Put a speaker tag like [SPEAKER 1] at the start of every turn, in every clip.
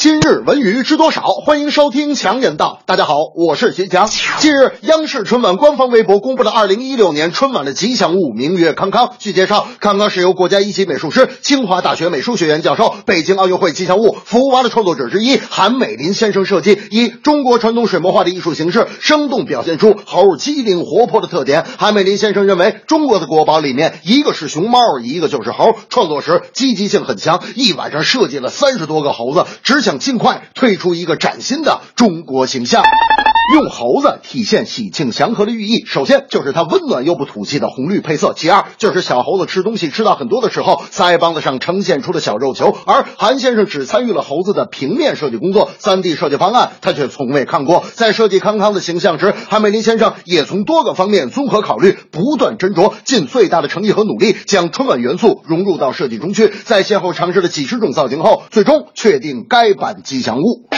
[SPEAKER 1] 今日文娱知多少？欢迎收听强人道。大家好，我是徐强。近日，央视春晚官方微博公布了2016年春晚的吉祥物，名曰康康。据介绍，康康是由国家一级美术师、清华大学美术学院教授、北京奥运会吉祥物福娃的创作者之一韩美林先生设计，以中国传统水墨画的艺术形式，生动表现出猴机灵活泼的特点。韩美林先生认为，中国的国宝里面，一个是熊猫，一个就是猴。创作时积极性很强，一晚上设计了三十多个猴子，只想尽快推出一个崭新的中国形象。用猴子体现喜庆祥和的寓意，首先就是它温暖又不土气的红绿配色，其二就是小猴子吃东西吃到很多的时候，腮帮子上呈现出的小肉球。而韩先生只参与了猴子的平面设计工作，三 D 设计方案他却从未看过。在设计康康的形象时，韩美林先生也从多个方面综合考虑，不断斟酌，尽最大的诚意和努力，将春晚元素融入到设计中去。在先后尝试了几十种造型后，最终确定该版吉祥物。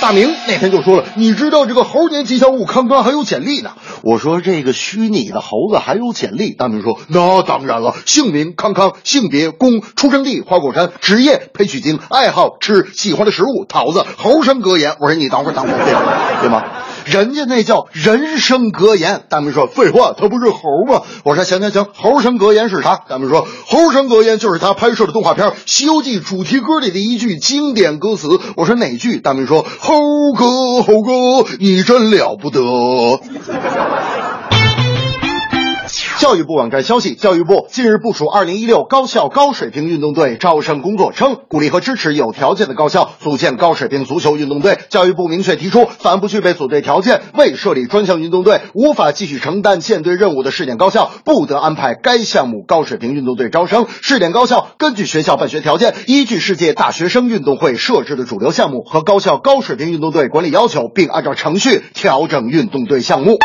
[SPEAKER 1] 大明那天就说了：“你知道这个猴年吉祥物康康还有潜力呢？”我说：“这个虚拟的猴子还有潜力？”大明说：“那当然了，姓名康康，性别公，出生地花果山，职业陪取经，爱好吃，喜欢的食物桃子，猴生格言。”我说：“你等会儿，等会儿，对吗？人家那叫人生格言。”大明说：“废话，他不是猴吗？”我说：“行行行，猴生格言是啥？”大明说：“猴生格言就是他拍摄的动画片《西游记》主题歌里的一句经典歌词。”我说：“哪句？”大明说：“猴哥，猴哥，你真了不得。”教育部网站消息，教育部近日部署2016高校高水平运动队招生工作，称鼓励和支持有条件的高校组建高水平足球运动队。教育部明确提出，凡不具备组队条件、未设立专项运动队、无法继续承担建队任务的试点高校，不得安排该项目高水平运动队招生。试点高校根据学校办学条件，依据世界大学生运动会设置的主流项目和高校高水平运动队管理要求，并按照程序调整运动队项目。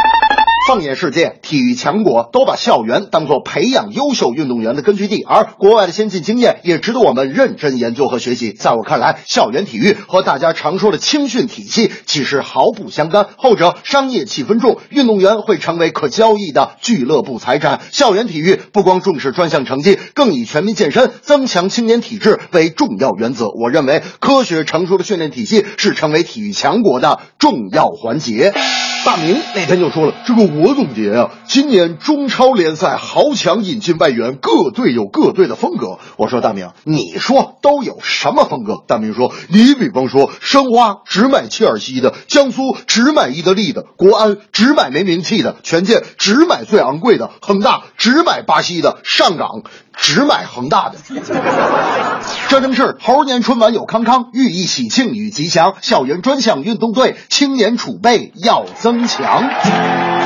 [SPEAKER 1] 放眼世界，体育强国都把校园当作培养优秀运动员的根据地，而国外的先进经验也值得我们认真研究和学习。在我看来，校园体育和大家常说的青训体系其实毫不相干，后者商业气氛重，运动员会成为可交易的俱乐部财产。校园体育不光重视专项成绩，更以全民健身、增强青年体质为重要原则。我认为，科学成熟的训练体系是成为体育强国的重要环节。大明那天就说了，这个我总结啊，今年中超联赛豪强引进外援，各队有各队的风格。我说大明，你说都有什么风格？大明说，你比方说申花只买切尔西的，江苏只买伊德利的，国安只买没名气的，权健只买最昂贵的，恒大只买巴西的，上港只买恒大的。这正是猴年春晚有康康，寓意喜庆与吉祥。校园专项运动队，青年储备要增强。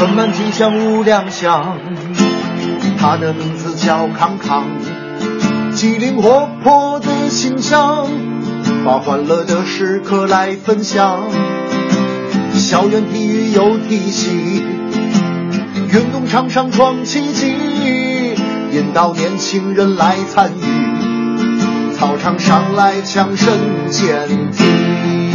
[SPEAKER 2] 春满吉祥物亮相，他的名字叫康康，机灵活泼的形象，把欢乐的时刻来分享。校园体育有体系，运动场上创奇迹，引导年轻人来参与，操场上来强身健体。